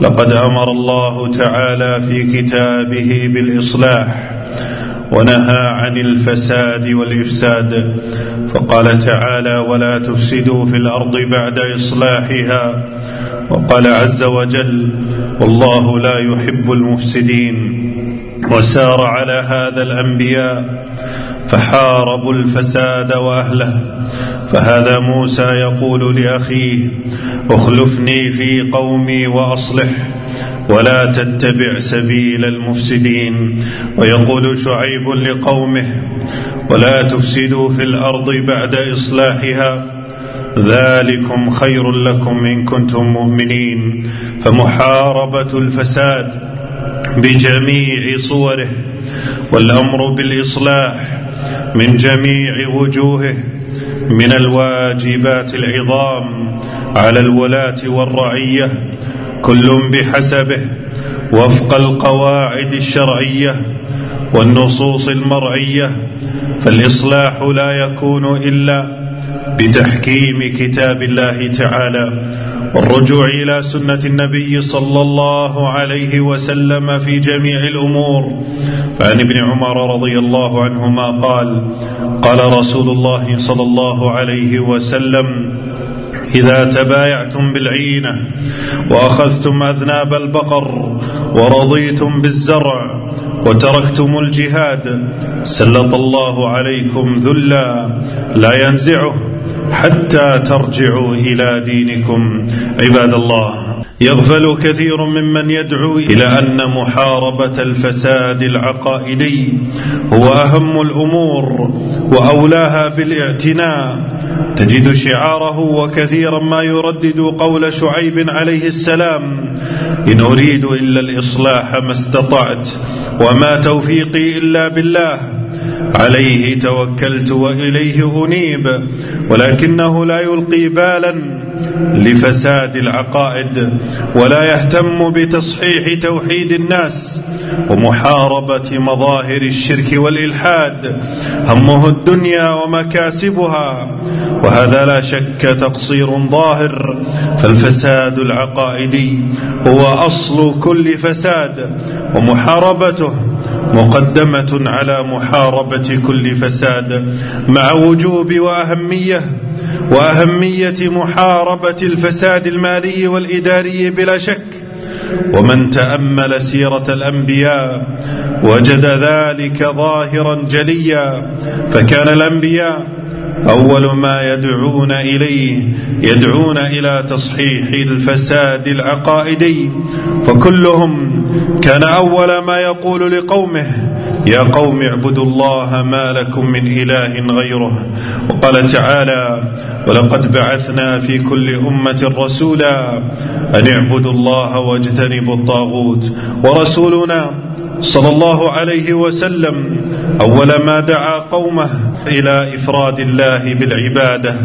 لقد أمر الله تعالى في كتابه بالإصلاح ونهى عن الفساد والإفساد فقال تعالى ولا تفسدوا في الأرض بعد إصلاحها وقال عز وجل والله لا يحب المفسدين وسار على هذا الأنبياء فحاربوا الفساد وأهله. فهذا موسى يقول لأخيه اخلفني في قومي وأصلح ولا تتبع سبيل المفسدين. ويقول شعيب لقومه ولا تفسدوا في الأرض بعد إصلاحها. ذلكم خير لكم إن كنتم مؤمنين. فمحاربة الفساد بجميع صوره والأمر بالإصلاح من جميع وجوهه من الواجبات العظام على الولاة والرعية كل بحسبه وفق القواعد الشرعية والنصوص المرعية فالإصلاح لا يكون إلا بتحكيم كتاب الله تعالى والرجوع إلى سنة النبي صلى الله عليه وسلم في جميع الأمور. فعن ابن عمر رضي الله عنهما قال قال رسول الله صلى الله عليه وسلم إذا تبايعتم بالعينة وأخذتم أذناب البقر ورضيتم بالزرع وتركتم الجهاد سلط الله عليكم ذلا لا ينزعه. حتى ترجعوا إلى دينكم. عباد الله يغفل كثير ممن يدعو إلى أن محاربة الفساد العقائدي هو أهم الأمور وأولاها بالاعتناء. تجد شعاره وكثيرا ما يردد قول شعيب عليه السلام إن أريد إلا الإصلاح ما استطعت وما توفيقي إلا بالله. عليه توكلت وإليه أنيب ولكنه لا يلقي بالا لفساد العقائد ولا يهتم بتصحيح توحيد الناس ومحاربة مظاهر الشرك والإلحاد. همه الدنيا ومكاسبها وهذا لا شك تقصير ظاهر. فالفساد العقائدي هو أصل كل فساد ومحاربته مقدمة على محاربة كل فساد مع وجوب وأهمية وأهمية محاربة الفساد المالي والإداري بلا شك. ومن تأمل سيرة الأنبياء وجد ذلك ظاهرا جليا فكان الأنبياء أول ما يدعون إليه يدعون إلى تصحيح الفساد العقائدي فكلهم كان أول ما يقول لقومه يا قوم اعبدوا الله ما لكم من إله غيره. وقال تعالى ولقد بعثنا في كل أمة رسولا أن اعبدوا الله واجتنبوا الطاغوت. ورسولنا صلى الله عليه وسلم أول ما دعا قومه إلى إفراد الله بالعبادة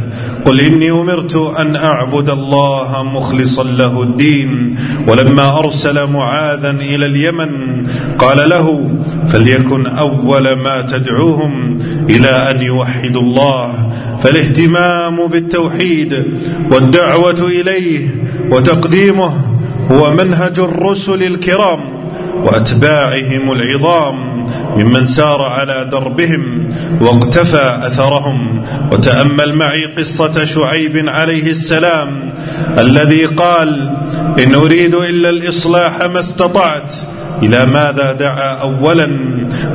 قل إني أمرت أن أعبد الله مخلصا له الدين ولما أرسل معاذا إلى اليمن قال له فليكن أول ما تدعوهم إلى أن يوحدوا الله فالاهتمام بالتوحيد والدعوة إليه وتقديمه هو منهج الرسل الكرام. وأتباعهم العظام ممن سار على دربهم واقتفى أثرهم وتأمل معي قصة شعيب عليه السلام الذي قال إن أريد إلا الإصلاح ما استطعت إلى ماذا دعا أولا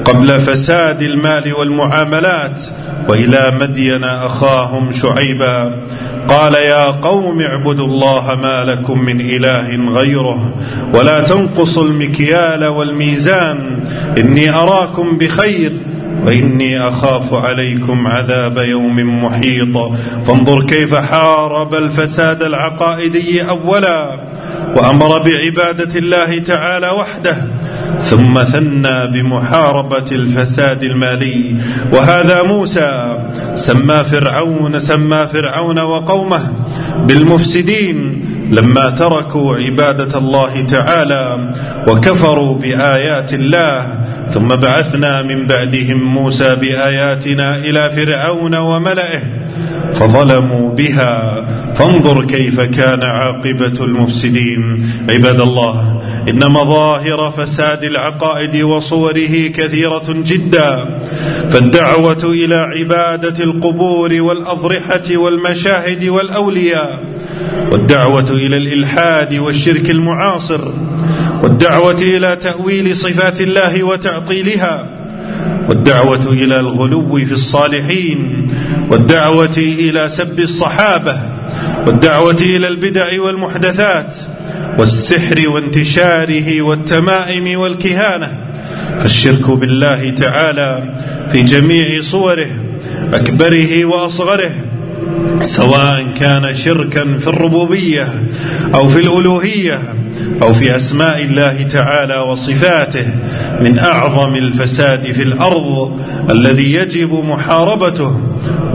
قبل فساد المال والمعاملات وإلى مدين أخاهم شعيبا؟ قال يا قوم اعبدوا الله ما لكم من إله غيره ولا تنقصوا المكيال والميزان. إني أراكم بخير وإني أخاف عليكم عذاب يوم محيط. فانظر كيف حارب الفساد العقائدي أولا. وأمر بعبادة الله تعالى وحده ثم ثنى بمحاربة الفساد المالي. وهذا موسى سمى فرعون سمى فرعون وقومه بالمفسدين لما تركوا عبادة الله تعالى وكفروا بآيات الله. ثم بعثنا من بعدهم موسى بآياتنا إلى فرعون وملئه. فظلموا بها. فانظر كيف كان عاقبة المفسدين. عباد الله إن مظاهر فساد العقائد وصوره كثيرة جدا. فالدعوة إلى عبادة القبور والأضرحة والمشاهد والأولياء. والدعوة إلى الإلحاد والشرك المعاصر. والدعوة إلى تأويل صفات الله وتعطيلها. والدعوة إلى الغلو في الصالحين والدعوة إلى سب الصحابة والدعوة إلى البدع والمحدثات والسحر وانتشاره والتمائم والكهانة. فالشرك بالله تعالى في جميع صوره أكبره وأصغره. سواء كان شركا في الربوبية أو في الألوهية أو في أسماء الله تعالى وصفاته من أعظم الفساد في الأرض الذي يجب محاربته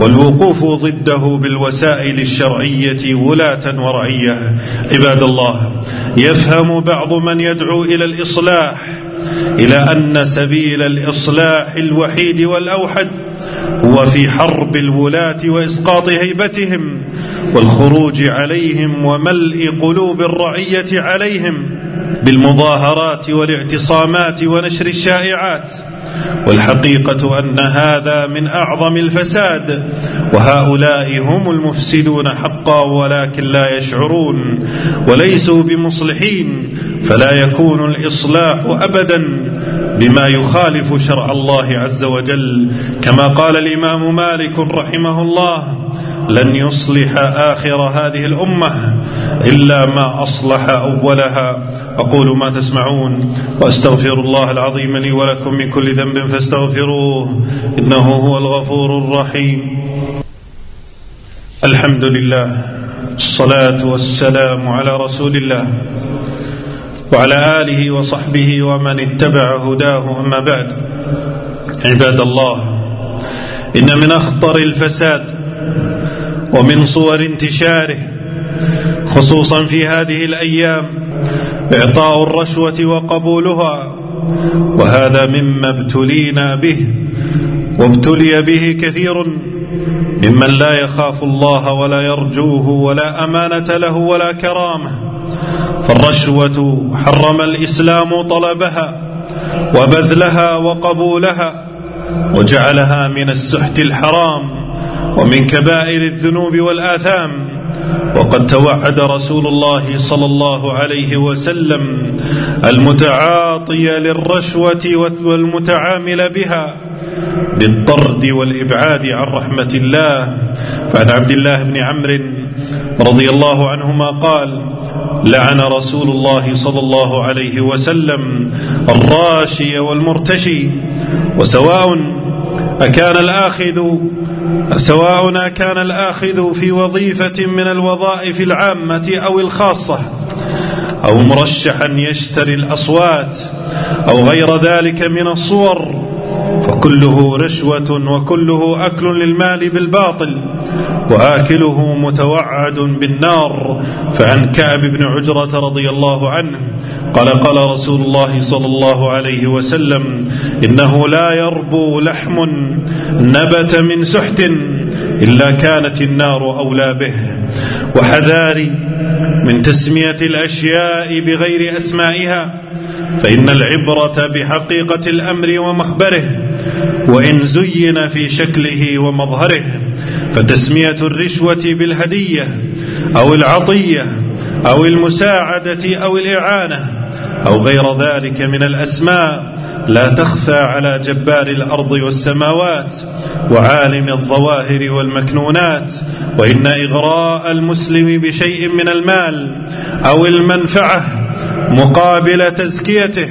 والوقوف ضده بالوسائل الشرعية ولاة ورعية. عباد الله يفهم بعض من يدعو إلى الإصلاح إلى أن سبيل الإصلاح الوحيد والأوحد. هو في حرب الولاة وإسقاط هيبتهم والخروج عليهم وملء قلوب الرعية عليهم بالمظاهرات والاعتصامات ونشر الشائعات والحقيقة أن هذا من أعظم الفساد وهؤلاء هم المفسدون حقا ولكن لا يشعرون وليسوا بمصلحين فلا يكون الإصلاح أبدا بما يخالف شرع الله عز وجل. كما قال الإمام مالك رحمه الله لن يصلح آخر هذه الأمة إلا ما أصلح أولها. أقول ما تسمعون وأستغفر الله العظيم لي ولكم من كل ذنب فاستغفروه إنه هو الغفور الرحيم. الحمد لله الصلاة والسلام على رسول الله. وعلى آله وصحبه ومن اتبع هداه أما بعد. عباد الله إن من أخطر الفساد ومن صور انتشاره خصوصا في هذه الأيام إعطاء الرشوة وقبولها وهذا مما ابتلينا به وابتلي به كثير ممن لا يخاف الله ولا يرجوه ولا أمانة له ولا كرامة. فالرشوة حرم الإسلام طلبها وبذلها وقبولها وجعلها من السحت الحرام ومن كبائر الذنوب والآثام وقد توعد رسول الله صلى الله عليه وسلم المتعاطي للرشوة والمتعامل بها بالطرد والإبعاد عن رحمة الله. فعن عبد الله بن عمرو رضي الله عنهما قال لعن رسول الله صلى الله عليه وسلم الراشي والمرتشي وسواء أكان الآخذ سواء كان الآخذ في وظيفة من الوظائف العامة أو الخاصة أو مرشحا يشتري الأصوات أو غير ذلك من الصور فكله رشوة وكله أكل للمال بالباطل وآكله متوعد بالنار. فعن كعب بن عجرة رضي الله عنه قال قال رسول الله صلى الله عليه وسلم إنه لا يربو لحم نبت من سحت إلا كانت النار أولى به. وحذاري من تسمية الأشياء بغير أسمائها فإن العبرة بحقيقة الأمر ومخبره وإن زين في شكله ومظهره فتسمية الرشوة بالهدية أو العطية أو المساعدة أو الإعانة أو غير ذلك من الأسماء لا تخفى على جبار الأرض والسماوات وعالم الظواهر والمكنونات وإن إغراء المسلم بشيء من المال أو المنفعة مقابل تزكيته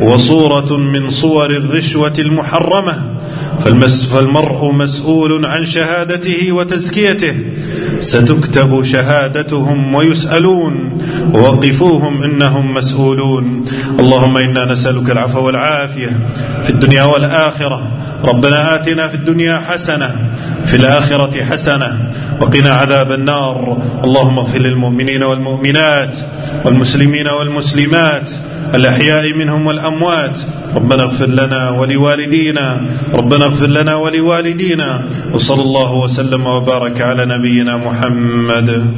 وصورة من صور الرشوة المحرمة فالمرء مسؤول عن شهادته وتزكيته. ستكتب شهادتهم ويسألون ووقفوهم إنهم مسؤولون. اللهم إنا نسألك العفو والعافية في الدنيا والآخرة. ربنا آتنا في الدنيا حسنة في الآخرة حسنة وقنا عذاب النار. اللهم اغفر للمؤمنين والمؤمنات والمسلمين والمسلمات الأحياء منهم والأموات. ربنا اغفر لنا ولوالدينا. ربنا اغفر لنا ولوالدينا. وصلى الله وسلم وبارك على نبينا محمد.